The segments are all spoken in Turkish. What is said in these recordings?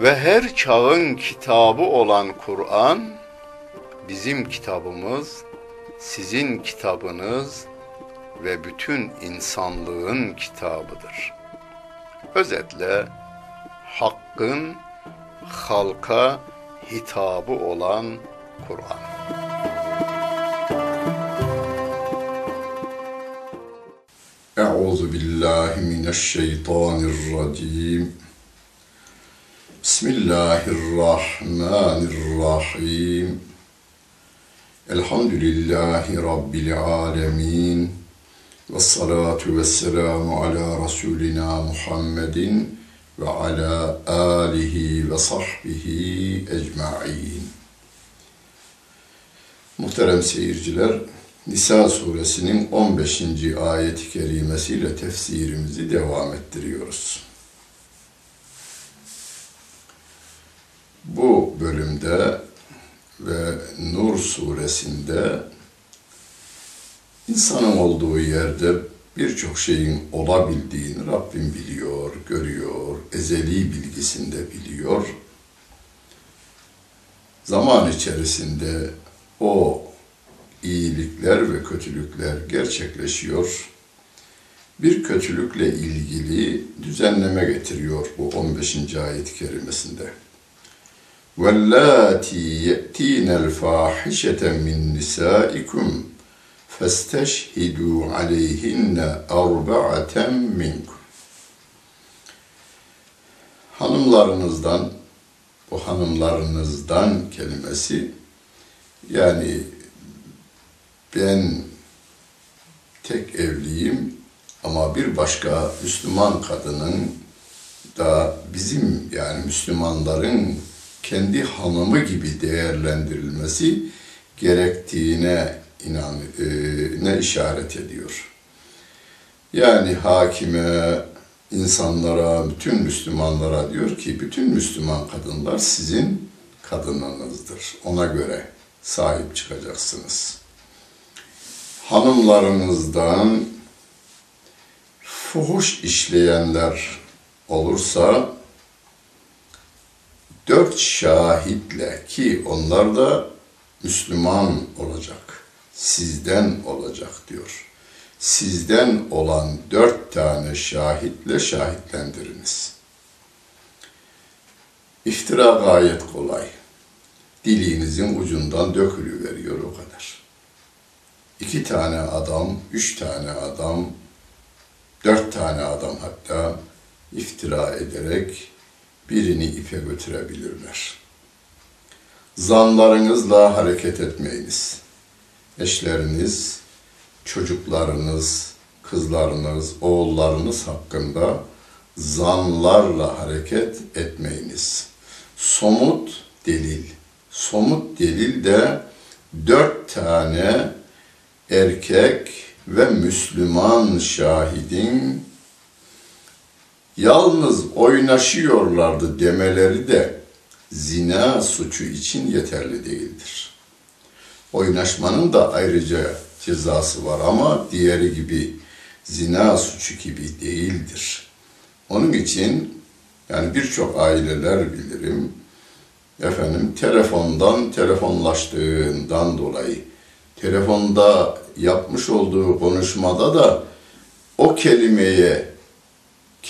ve her çağın kitabı olan Kur'an, bizim kitabımız, sizin kitabınız ve bütün insanlığın kitabıdır. Özetle hakkın halka hitabı olan Kur'an. Euzu billahi mineşşeytanirracim. Bismillahirrahmanirrahim. Elhamdülillahi Rabbil alemin. Ve salatu ve selamu ala Resulina Muhammedin ve ala alihi ve sahbihi ecma'in. Muhterem seyirciler, Nisa suresinin 15. ayet-i kerimesiyle tefsirimizi devam ettiriyoruz. Bu bölümde ve Nur suresinde insanın olduğu yerde birçok şeyin olabildiğini Rabbim biliyor, görüyor, ezeli bilgisinde biliyor. Zaman içerisinde o iyilikler ve kötülükler gerçekleşiyor. Bir kötülükle ilgili düzenleme getiriyor bu 15. ayet-i kerimesinde. وَاللَّاتِي يَأْتِينَ الْفَاحِشَةَ مِنْ نِسَائِكُمْ فَاسْتَشْهِدُوا عَلَيْهِنَّ أَرْبَعَةً مِنْكُمْ Hanımlarınızdan, bu hanımlarınızdan kelimesi, yani ben tek evliyim ama bir başka Müslüman kadının da bizim yani Müslümanların kendi hanımı gibi değerlendirilmesi gerektiğine inan e, ne işaret ediyor. Yani hakime, insanlara, bütün Müslümanlara diyor ki bütün Müslüman kadınlar sizin kadınınızdır. Ona göre sahip çıkacaksınız. Hanımlarınızdan fuhuş işleyenler olursa dört şahitle ki onlar da Müslüman olacak, sizden olacak diyor. Sizden olan dört tane şahitle şahitlendiriniz. İftira gayet kolay. Diliğinizin ucundan dökülüveriyor o kadar. İki tane adam, üç tane adam, dört tane adam hatta iftira ederek birini ipe götürebilirler. zanlarınızla hareket etmeyiniz. Eşleriniz, çocuklarınız, kızlarınız, oğullarınız hakkında zanlarla hareket etmeyiniz. Somut delil. Somut delil de dört tane erkek ve Müslüman şahidin yalnız oynaşıyorlardı demeleri de zina suçu için yeterli değildir. Oynaşmanın da ayrıca cezası var ama diğeri gibi zina suçu gibi değildir. Onun için yani birçok aileler bilirim efendim telefondan telefonlaştığından dolayı telefonda yapmış olduğu konuşmada da o kelimeye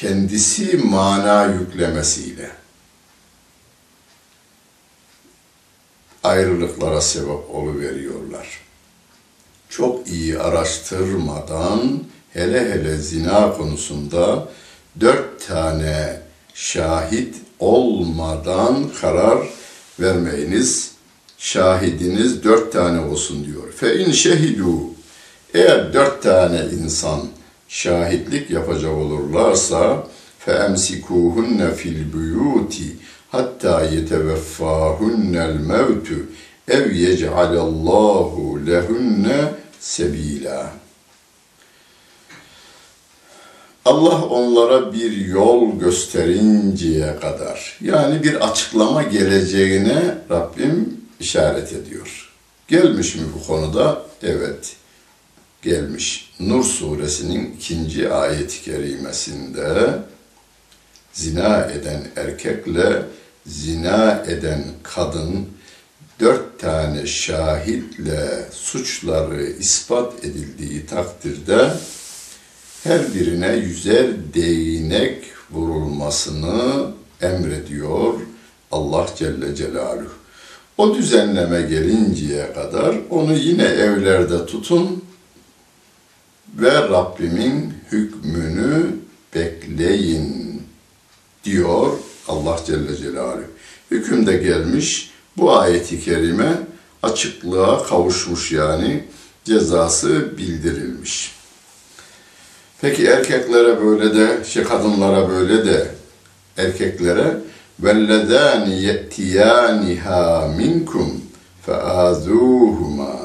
kendisi mana yüklemesiyle ayrılıklara sebep oluveriyorlar. Çok iyi araştırmadan hele hele zina konusunda dört tane şahit olmadan karar vermeyiniz. Şahidiniz dört tane olsun diyor. Fe in şehidu eğer dört tane insan şahitlik yapacak olurlarsa emsikuhunne fil buyuti hatta yeteveffahunnel mevtu ev yec'alallahu lehunne sebila. Allah onlara bir yol gösterinceye kadar yani bir açıklama geleceğine Rabbim işaret ediyor. Gelmiş mi bu konuda? Evet gelmiş. Nur suresinin ikinci ayet-i kerimesinde zina eden erkekle zina eden kadın dört tane şahitle suçları ispat edildiği takdirde her birine yüzer değnek vurulmasını emrediyor Allah Celle Celaluhu. O düzenleme gelinceye kadar onu yine evlerde tutun ve Rabbimin hükmünü bekleyin diyor Allah Celle Celaluhu. Hüküm de gelmiş bu ayeti kerime açıklığa kavuşmuş yani cezası bildirilmiş. Peki erkeklere böyle de, şey kadınlara böyle de erkeklere وَالَّذَانِ يَأْتِيَانِهَا مِنْكُمْ فَآذُوهُمَا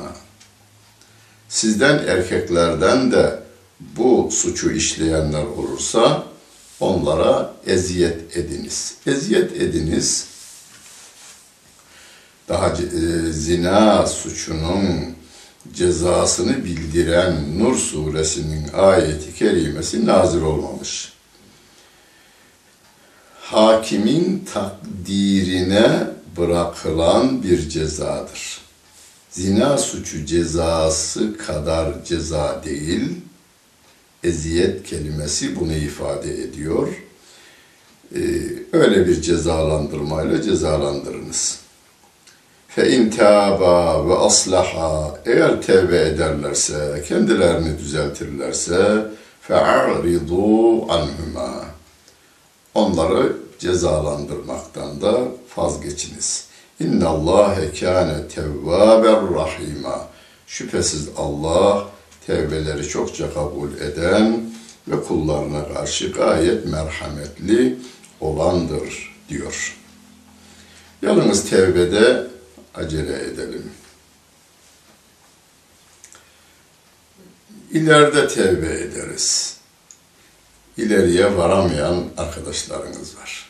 Sizden erkeklerden de bu suçu işleyenler olursa onlara eziyet ediniz. Eziyet ediniz. Daha e, zina suçunun cezasını bildiren Nur suresinin ayeti kerimesi nazil olmamış. Hakimin takdirine bırakılan bir cezadır. Zina suçu cezası kadar ceza değil, eziyet kelimesi bunu ifade ediyor. Ee, öyle bir cezalandırmayla cezalandırınız. Fe in taba ve aslaha eğer tevbe ederlerse, kendilerini düzeltirlerse fe'aridu anhuma. Onları cezalandırmaktan da vazgeçiniz. İnna Allahe kâne tevvâber rahîmâ. Şüphesiz Allah tevbeleri çokça kabul eden ve kullarına karşı gayet merhametli olandır diyor. Yalnız tevbede acele edelim. İleride tevbe ederiz. İleriye varamayan arkadaşlarınız var.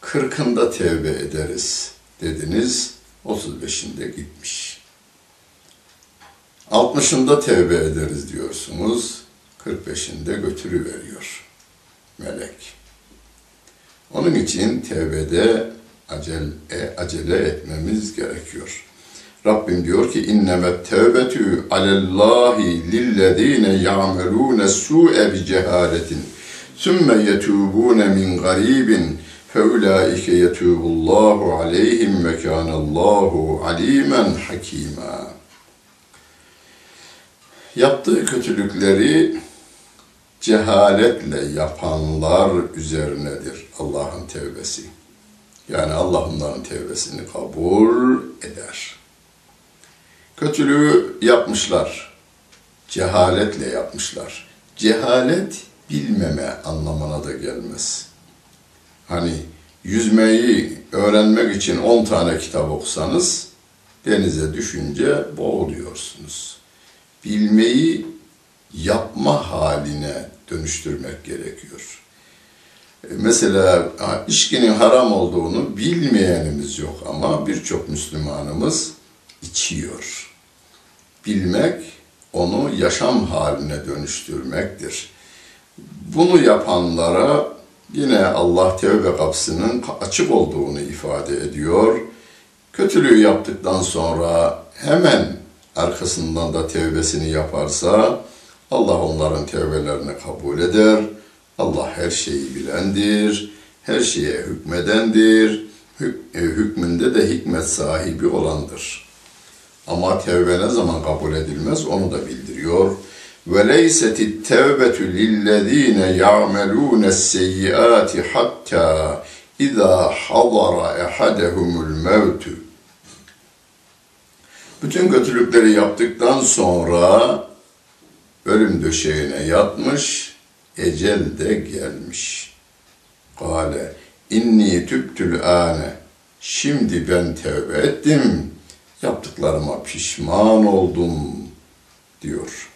Kırkında tevbe ederiz dediniz, 35'inde gitmiş. 60'ında tevbe ederiz diyorsunuz, 45'inde götürüveriyor melek. Onun için tevbede acele, acele etmemiz gerekiyor. Rabbim diyor ki innemet tevbetü alellahi lillezine ya'melune su'e bi cehaletin sümme yetubune min garibin feulaike yetubullahu aleyhim ve kânallahu alimen hakîmâ. Yaptığı kötülükleri cehaletle yapanlar üzerinedir Allah'ın tevbesi. Yani Allah onların tevbesini kabul eder. Kötülüğü yapmışlar. Cehaletle yapmışlar. Cehalet bilmeme anlamına da gelmez. Hani yüzmeyi öğrenmek için 10 tane kitap okusanız denize düşünce boğuluyorsunuz. Bilmeyi yapma haline dönüştürmek gerekiyor. E, Mesela içkinin haram olduğunu bilmeyenimiz yok ama birçok Müslümanımız içiyor. Bilmek onu yaşam haline dönüştürmektir. Bunu yapanlara yine Allah tevbe kapısının açık olduğunu ifade ediyor. Kötülüğü yaptıktan sonra hemen arkasından da tevbesini yaparsa Allah onların tevbelerini kabul eder. Allah her şeyi bilendir, her şeye hükmedendir, hük- e, hükmünde de hikmet sahibi olandır. Ama tevbe ne zaman kabul edilmez onu da bildiriyor. وَلَيْسَتِ التَّوْبَةُ لِلَّذ۪ينَ يَعْمَلُونَ السَّيِّئَاتِ حَتَّى اِذَا حَضَرَ اَحَدَهُمُ الْمَوْتُ Bütün kötülükleri yaptıktan sonra ölüm döşeğine yatmış, ecel de gelmiş. Kale inni tübtül ane. Şimdi ben tevbe ettim. Yaptıklarıma pişman oldum diyor.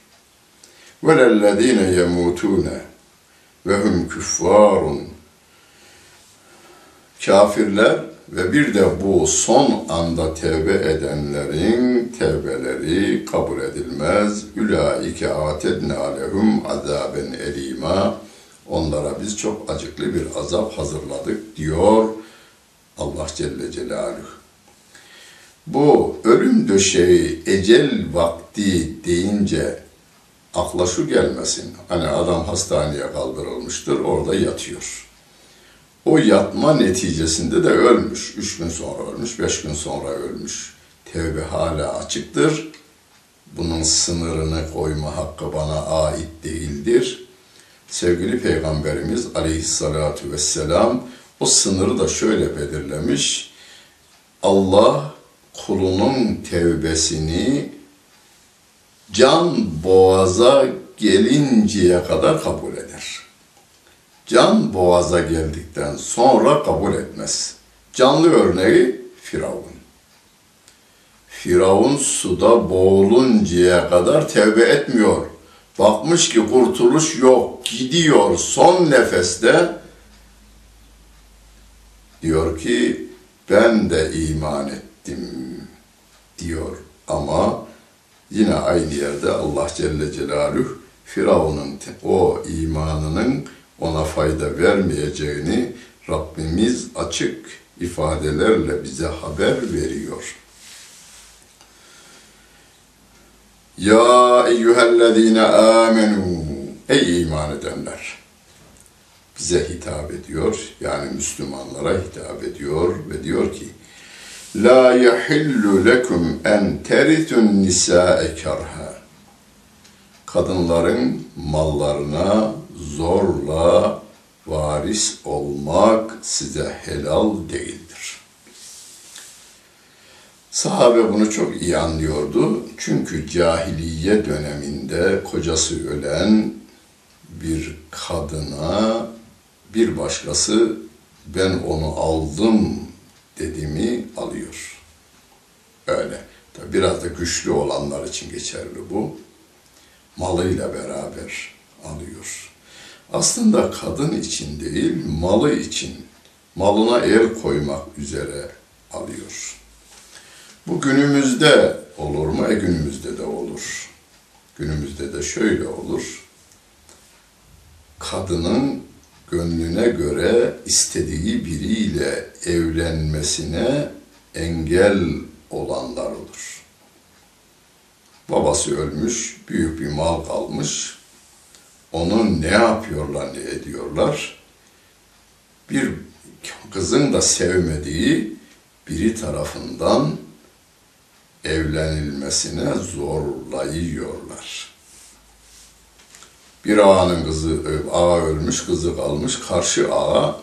Velellezine yemutune ve hum küffarun. Kafirler ve bir de bu son anda tevbe edenlerin tevbeleri kabul edilmez. Ülaike atedna lehum azaben elima. Onlara biz çok acıklı bir azap hazırladık diyor Allah Celle Celaluhu. Bu ölüm döşeği, ecel vakti deyince akla şu gelmesin. Hani adam hastaneye kaldırılmıştır, orada yatıyor. O yatma neticesinde de ölmüş. Üç gün sonra ölmüş, beş gün sonra ölmüş. Tevbe hala açıktır. Bunun sınırını koyma hakkı bana ait değildir. Sevgili Peygamberimiz aleyhissalatu vesselam o sınırı da şöyle belirlemiş. Allah kulunun tevbesini can boğaza gelinceye kadar kabul eder. Can boğaza geldikten sonra kabul etmez. Canlı örneği Firavun. Firavun suda boğuluncaya kadar tevbe etmiyor. Bakmış ki kurtuluş yok, gidiyor son nefeste. Diyor ki ben de iman ettim diyor. Ama yine aynı yerde Allah Celle Celaluhu Firavun'un o imanının ona fayda vermeyeceğini Rabbimiz açık ifadelerle bize haber veriyor. Ya eyyühellezine amenu Ey iman edenler! Bize hitap ediyor, yani Müslümanlara hitap ediyor ve diyor ki La yahillu lekum en teritun nisa'e kerha Kadınların mallarına zorla varis olmak size helal değildir. Sahabe bunu çok iyi anlıyordu. Çünkü cahiliye döneminde kocası ölen bir kadına bir başkası ben onu aldım dediğimi alıyor. Öyle. Tabi biraz da güçlü olanlar için geçerli bu. Malıyla beraber alıyor. Aslında kadın için değil, malı için, malına el koymak üzere alıyor. Bu günümüzde olur mu? E günümüzde de olur. Günümüzde de şöyle olur. Kadının gönlüne göre istediği biriyle evlenmesine engel olanlar olur. Babası ölmüş, büyük bir mal kalmış. Onu ne yapıyorlar, ne ediyorlar? Bir kızın da sevmediği biri tarafından evlenilmesine zorlayıyorlar. Bir ağanın kızı, ağa ölmüş, kızı kalmış. Karşı ağa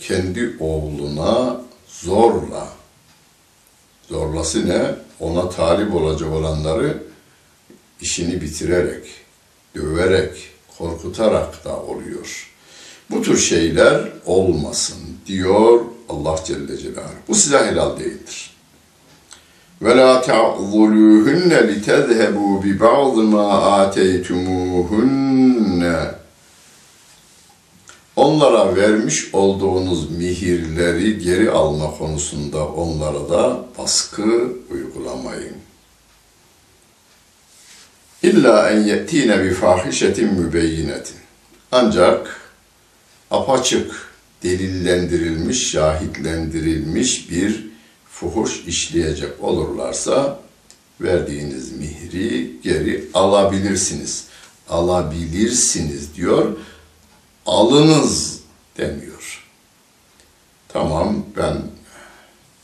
kendi oğluna zorla. Zorlası ne? Ona talip olacak olanları işini bitirerek, döverek, korkutarak da oluyor. Bu tür şeyler olmasın diyor Allah Celle Celaluhu. Bu size helal değildir ve la ta'zuluhunne li tezhebu bi ba'd ma ateytumuhunne. Onlara vermiş olduğunuz mihirleri geri alma konusunda onlara da baskı uygulamayın. İlla en ye'tine bi fahişetin mübeyyinetin. Ancak apaçık, delillendirilmiş, şahitlendirilmiş bir fuhuş işleyecek olurlarsa verdiğiniz mihri geri alabilirsiniz. Alabilirsiniz diyor. Alınız demiyor. Tamam ben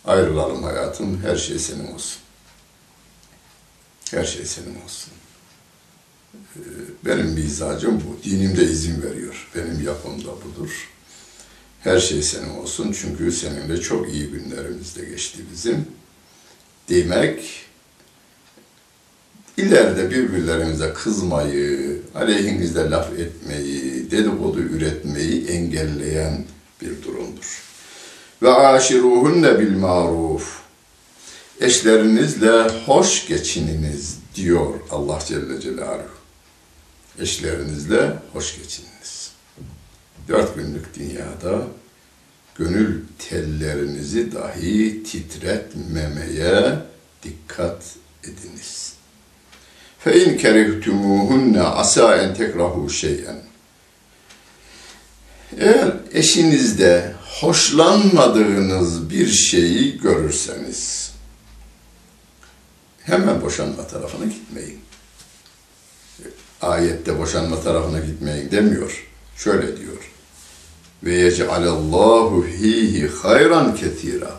ayrılalım hayatım her şey senin olsun. Her şey senin olsun. Ee, Benim mizacım bu. Dinim de izin veriyor. Benim yapım da budur. Her şey senin olsun çünkü seninle çok iyi günlerimiz de geçti bizim. Demek ileride birbirlerimize kızmayı, aleyhinizde laf etmeyi, dedikodu üretmeyi engelleyen bir durumdur. Ve aşiruhunne bil maruf. Eşlerinizle hoş geçininiz diyor Allah Celle Celaluhu. Eşlerinizle hoş geçininiz. Dört günlük dünyada gönül tellerinizi dahi titretmemeye dikkat ediniz. Fe in kerihtumuhunne asa en tekrahu şeyen. Eğer eşinizde hoşlanmadığınız bir şeyi görürseniz hemen boşanma tarafına gitmeyin. Ayette boşanma tarafına gitmeyin demiyor. Şöyle diyor. Ve yec'alallahu fihi hayran ketira.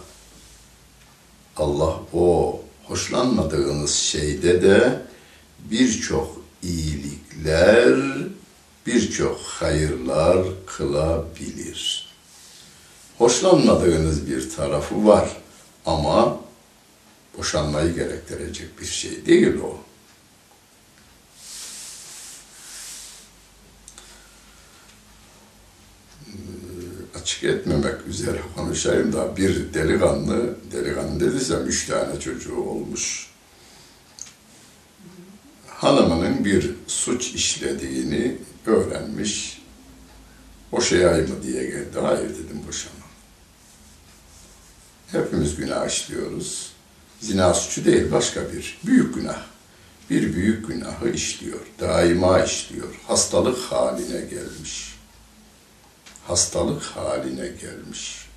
Allah o hoşlanmadığınız şeyde de birçok iyilikler, birçok hayırlar kılabilir. Hoşlanmadığınız bir tarafı var ama boşanmayı gerektirecek bir şey değil o. açık etmemek üzere konuşayım da bir delikanlı, delikanlı dediysem üç tane çocuğu olmuş. Hanımının bir suç işlediğini öğrenmiş. Boşayayım mı diye geldi. Hayır dedim boşamam. Hepimiz günah işliyoruz. Zina suçu değil başka bir. Büyük günah. Bir büyük günahı işliyor. Daima işliyor. Hastalık haline gelmiş hastalık haline gelmiş.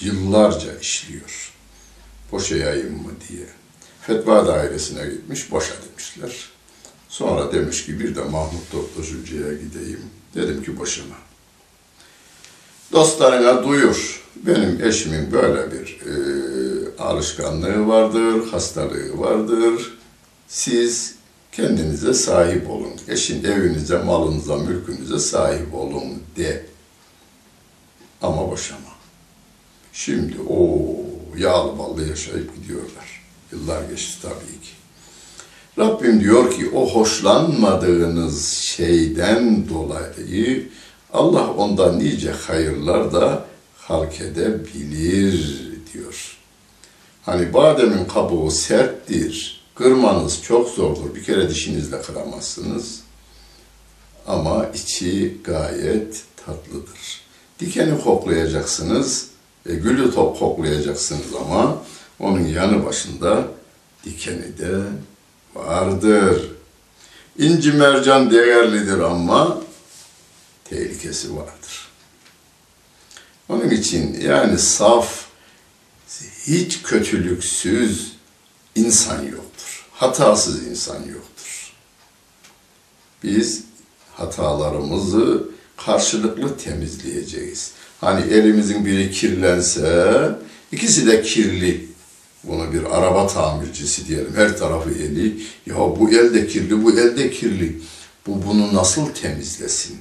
Yıllarca işliyor. Boşayayım mı diye. Fetva dairesine gitmiş, boşa demişler. Sonra demiş ki bir de Mahmut Toptaşıcı'ya gideyim. Dedim ki boşama. Dostlarına duyur. Benim eşimin böyle bir e, alışkanlığı vardır, hastalığı vardır. Siz kendinize sahip olun. Eşin evinize, malınıza, mülkünüze sahip olun de. Ama boşama. Şimdi o yağlı ballı yaşayıp gidiyorlar. Yıllar geçti tabii ki. Rabbim diyor ki o hoşlanmadığınız şeyden dolayı Allah ondan nice hayırlar da halk edebilir diyor. Hani bademin kabuğu serttir, Kırmanız çok zordur. Bir kere dişinizle kıramazsınız. Ama içi gayet tatlıdır. Dikeni koklayacaksınız ve gülü top koklayacaksınız ama onun yanı başında dikeni de vardır. İnci mercan değerlidir ama tehlikesi vardır. Onun için yani saf, hiç kötülüksüz insan yoktur. Hatasız insan yoktur. Biz hatalarımızı karşılıklı temizleyeceğiz. Hani elimizin biri kirlense, ikisi de kirli. Bunu bir araba tamircisi diyelim. Her tarafı eli. Ya bu el de kirli, bu el de kirli. Bu bunu nasıl temizlesin?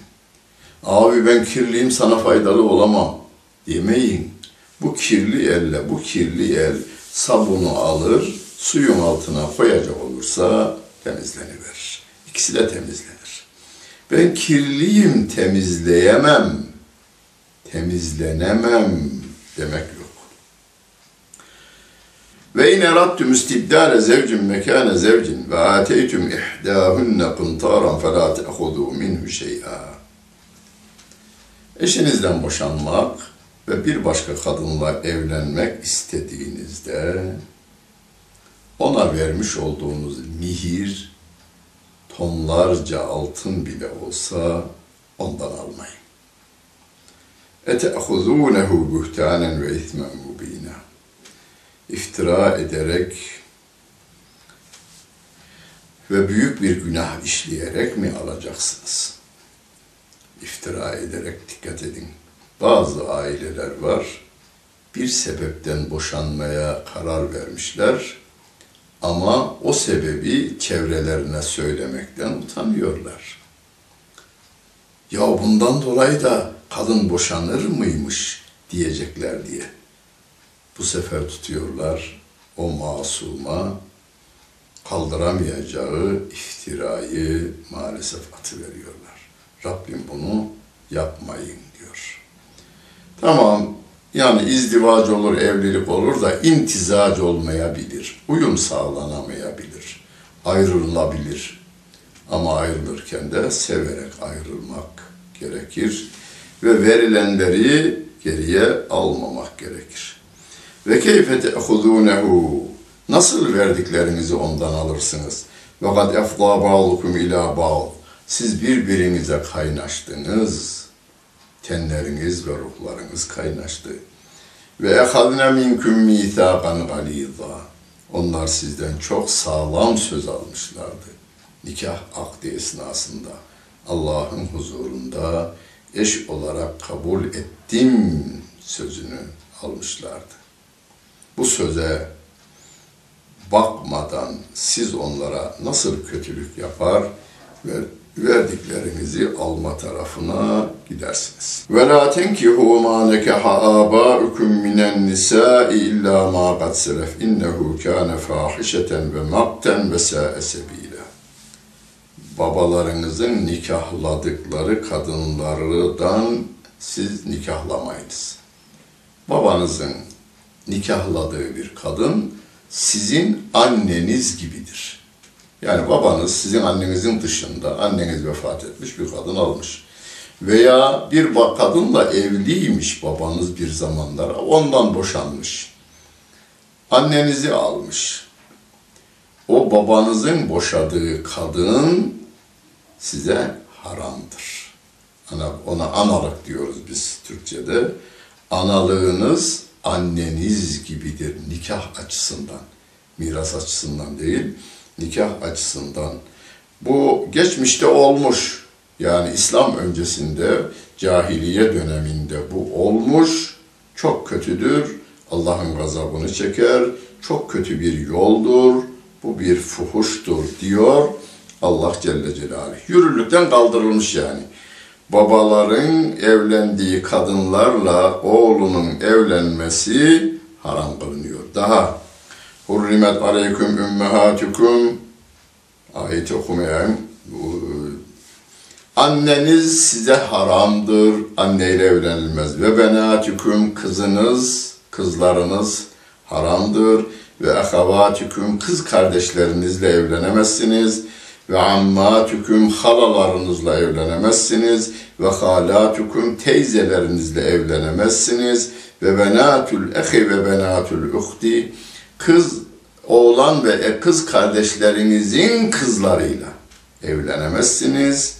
Abi ben kirliyim sana faydalı olamam demeyin. Bu kirli elle, bu kirli el sabunu alır, suyun altına koyacak olursa temizleniverir. İkisi de temizlenir. Ben kirliyim, temizleyemem, temizlenemem demek yok. Ve in eradtum istibdale zevcin mekane zevcin ve ateytum ihdahunne qintaran fela te'hudu minhu şey'a. Eşinizden boşanmak ve bir başka kadınla evlenmek istediğinizde ona vermiş olduğunuz mihir tonlarca altın bile olsa ondan almayın. Buhtanen ve ithmen mubina. İftira ederek ve büyük bir günah işleyerek mi alacaksınız? İftira ederek dikkat edin. Bazı aileler var, bir sebepten boşanmaya karar vermişler ama o sebebi çevrelerine söylemekten utanıyorlar. Ya bundan dolayı da kadın boşanır mıymış diyecekler diye. Bu sefer tutuyorlar o masuma kaldıramayacağı iftirayı maalesef atıveriyorlar. Rabbim bunu yapmayın diyor. Tamam yani izdivac olur, evlilik olur da imtizac olmayabilir. Uyum sağlanamayabilir. Ayrılabilir. Ama ayrılırken de severek ayrılmak gerekir. Ve verilenleri geriye almamak gerekir. Ve keyfe te'hudunehu Nasıl verdiklerinizi ondan alırsınız? Ve kad efdâ ba'dukum ilâ ba'd. Siz birbirinize kaynaştınız. Tenleriniz ve ruhlarınız kaynaştı. Ve ehadne minkum mithaqan galîzâ. Onlar sizden çok sağlam söz almışlardı. Nikah akdi esnasında Allah'ın huzurunda eş olarak kabul ettim sözünü almışlardı. Bu söze bakmadan siz onlara nasıl kötülük yapar ve verdiklerinizi alma tarafına gidersiniz. Ve la tenkihu ma nekaha abaukum minen nisa'i illa ma qad selef innehu kana fahişeten ve makten ve sa'a sebila. Babalarınızın nikahladıkları kadınlardan siz nikahlamayınız. Babanızın nikahladığı bir kadın sizin anneniz gibidir. Yani babanız sizin annenizin dışında, anneniz vefat etmiş bir kadın almış. Veya bir kadınla evliymiş babanız bir zamanlar, ondan boşanmış. Annenizi almış. O babanızın boşadığı kadın size haramdır. Ana, ona analık diyoruz biz Türkçe'de. Analığınız anneniz gibidir nikah açısından. Miras açısından değil, nikah açısından. Bu geçmişte olmuş. Yani İslam öncesinde, cahiliye döneminde bu olmuş. Çok kötüdür. Allah'ın gazabını çeker. Çok kötü bir yoldur. Bu bir fuhuştur diyor Allah Celle Celaluhu. Yürürlükten kaldırılmış yani babaların evlendiği kadınlarla oğlunun evlenmesi haram kılınıyor. Daha Hurrimet aleyküm ümmehatukum ayeti okumayayım. Anneniz size haramdır. Anneyle evlenilmez. Ve benatüküm kızınız, kızlarınız haramdır. Ve ahavatüküm kız kardeşlerinizle evlenemezsiniz ve ammatüküm halalarınızla evlenemezsiniz ve halatukum teyzelerinizle evlenemezsiniz ve benatül ehi ve benatül uhti kız oğlan ve kız kardeşlerinizin kızlarıyla evlenemezsiniz.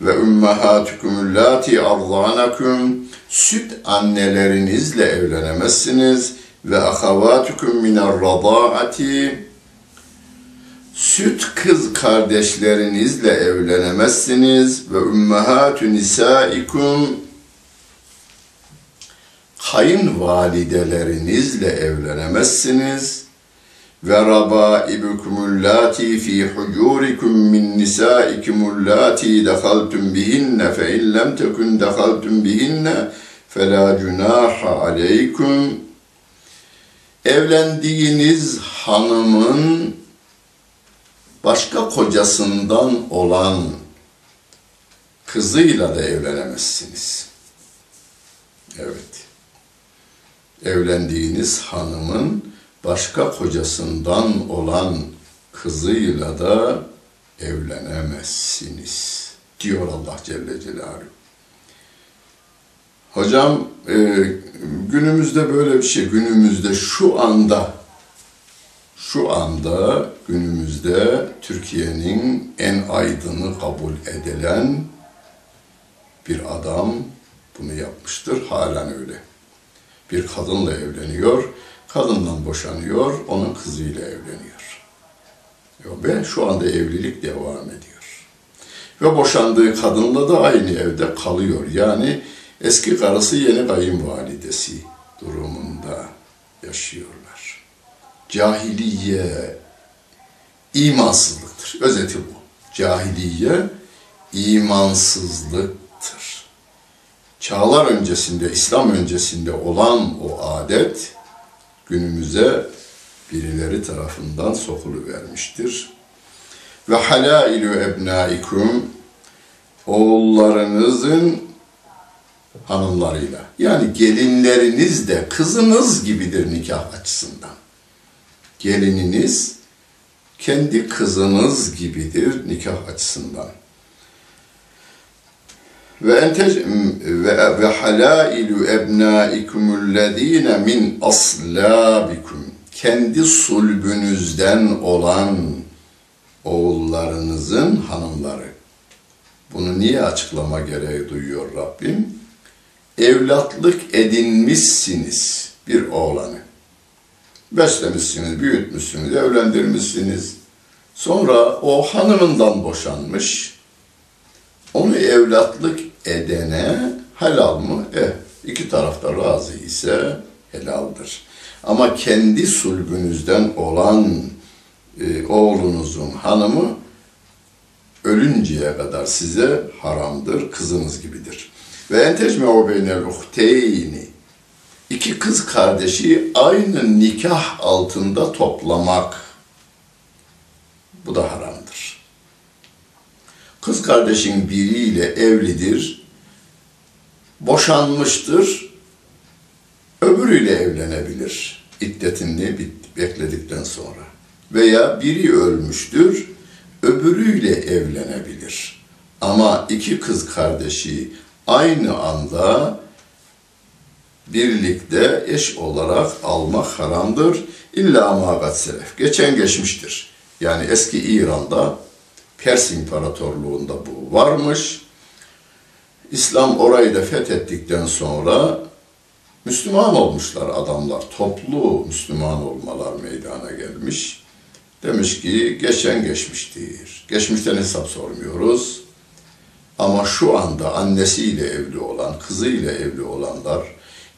Ve ümmehatukum lati arzanakum süt annelerinizle evlenemezsiniz. Ve ahavatukum minar radaati süt kız kardeşlerinizle evlenemezsiniz. Ve ummahatü nisaikum kayınvalidelerinizle evlenemezsiniz. Ve rabaibukumul lati fi hucurikum min nisaikumul lati dakhaltum bihinne fe in lem tekun dakhaltum bihinne fe la cunaha aleykum. Evlendiğiniz hanımın başka kocasından olan kızıyla da evlenemezsiniz. Evet. Evlendiğiniz hanımın başka kocasından olan kızıyla da evlenemezsiniz. Diyor Allah Celle Celaluhu. Hocam e, günümüzde böyle bir şey, günümüzde şu anda, şu anda günümüzde Türkiye'nin en aydını kabul edilen bir adam bunu yapmıştır. Halen öyle. Bir kadınla evleniyor, kadından boşanıyor, onun kızıyla evleniyor. Ve şu anda evlilik devam ediyor. Ve boşandığı kadınla da aynı evde kalıyor. Yani eski karısı yeni kayınvalidesi durumunda yaşıyorlar. Cahiliye imansızlıktır. Özeti bu. Cahiliye imansızlıktır. Çağlar öncesinde, İslam öncesinde olan o adet günümüze birileri tarafından sokulu vermiştir. Ve halailu ebnaikum oğullarınızın hanımlarıyla. Yani gelinleriniz de kızınız gibidir nikah açısından. Gelininiz kendi kızınız gibidir nikah açısından. Ve entec ve, ve halailu ebnaikumüllezine min aslabikum kendi sulbünüzden olan oğullarınızın hanımları. Bunu niye açıklama gereği duyuyor Rabbim? Evlatlık edinmişsiniz bir oğlanı. Beslemişsiniz, büyütmüşsünüz, evlendirmişsiniz. Sonra o hanımından boşanmış. Onu evlatlık edene helal mı? Eh, iki tarafta razı ise helaldir. Ama kendi sulbünüzden olan e, oğlunuzun hanımı ölünceye kadar size haramdır, kızınız gibidir. Ve entecme o beynel uhteyni iki kız kardeşi aynı nikah altında toplamak bu da haramdır. Kız kardeşin biriyle evlidir, boşanmıştır, öbürüyle evlenebilir iddetini bekledikten sonra. Veya biri ölmüştür, öbürüyle evlenebilir. Ama iki kız kardeşi aynı anda birlikte eş olarak almak haramdır. İlla magat selef. Geçen geçmiştir. Yani eski İran'da Pers İmparatorluğu'nda bu varmış. İslam orayı da fethettikten sonra Müslüman olmuşlar adamlar. Toplu Müslüman olmalar meydana gelmiş. Demiş ki geçen geçmiştir. Geçmişten hesap sormuyoruz. Ama şu anda annesiyle evli olan, kızıyla evli olanlar,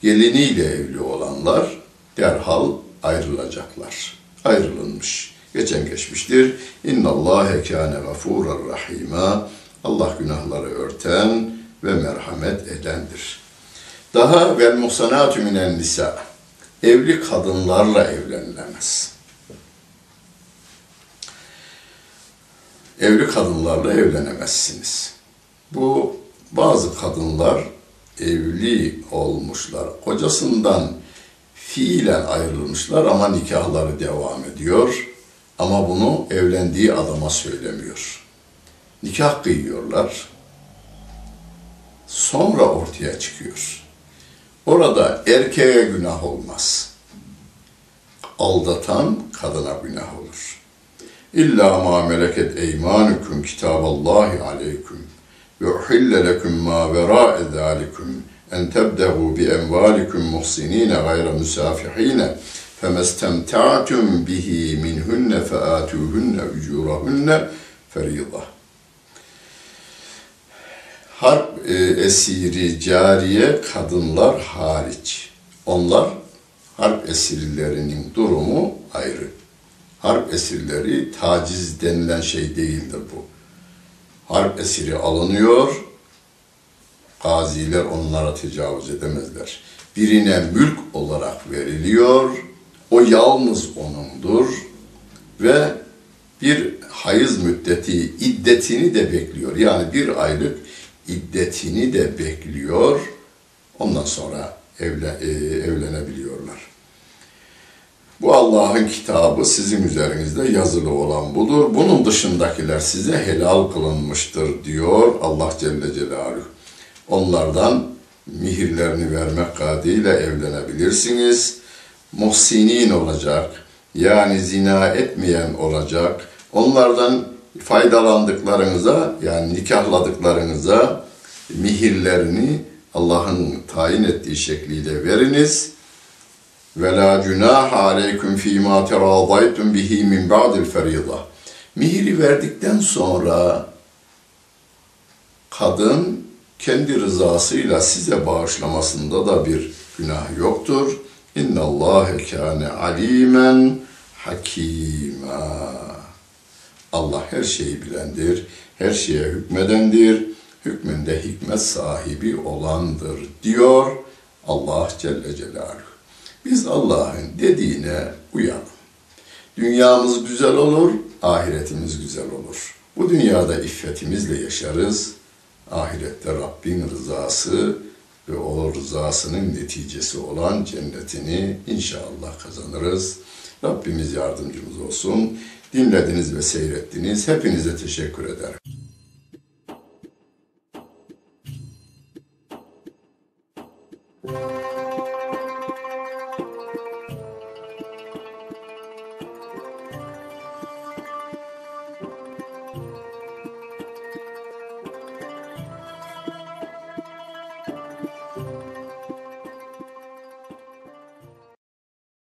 geliniyle evli olanlar derhal ayrılacaklar. Ayrılınmış. Geçen geçmiştir. İnna Allahe kâne gafûrar rahîmâ. Allah günahları örten ve merhamet edendir. Daha vel muhsanatü minen nisa. Evli kadınlarla evlenilemez. Evli kadınlarla evlenemezsiniz. Bu bazı kadınlar evli olmuşlar. Kocasından fiilen ayrılmışlar ama nikahları devam ediyor. Ama bunu evlendiği adama söylemiyor. Nikah kıyıyorlar. Sonra ortaya çıkıyor. Orada erkeğe günah olmaz. Aldatan kadına günah olur. İlla ma meleket eymanukum kitaballahi aleyküm ve uhille lekum ma vera'a zalikum en tebdehu bi emvalikum muhsinine gayra musafihine femestemta'tum bihi minhunne featuhunne ucurahunne ferida. Harp e, esiri cariye kadınlar hariç. Onlar harp esirlerinin durumu ayrı. Harp esirleri taciz denilen şey değildir bu harp esiri alınıyor, Gaziler onlara tecavüz edemezler. Birine mülk olarak veriliyor. O yalnız onundur ve bir hayız müddeti iddetini de bekliyor. Yani bir aylık iddetini de bekliyor. Ondan sonra evle, e, evlenebiliyorlar. Bu Allah'ın kitabı sizin üzerinizde yazılı olan budur. Bunun dışındakiler size helal kılınmıştır diyor Allah Celle Celaluhu. Onlardan mihirlerini vermek kaydıyla evlenebilirsiniz. Muhsinin olacak. Yani zina etmeyen olacak. Onlardan faydalandıklarınıza yani nikahladıklarınıza mihirlerini Allah'ın tayin ettiği şekliyle veriniz. Ve la cunaha aleyküm fîmâ teradaytum bihi min ba'dil ferîda. Mihri verdikten sonra kadın kendi rızasıyla size bağışlamasında da bir günah yoktur. İnna Allah kâne alimen hakîmâ. Allah her şeyi bilendir, her şeye hükmedendir, hükmünde hikmet sahibi olandır diyor Allah Celle Celaluhu. Biz Allah'ın dediğine uyalım. Dünyamız güzel olur, ahiretimiz güzel olur. Bu dünyada iffetimizle yaşarız. Ahirette Rabbin rızası ve o rızasının neticesi olan cennetini inşallah kazanırız. Rabbimiz yardımcımız olsun. Dinlediniz ve seyrettiniz. Hepinize teşekkür ederim.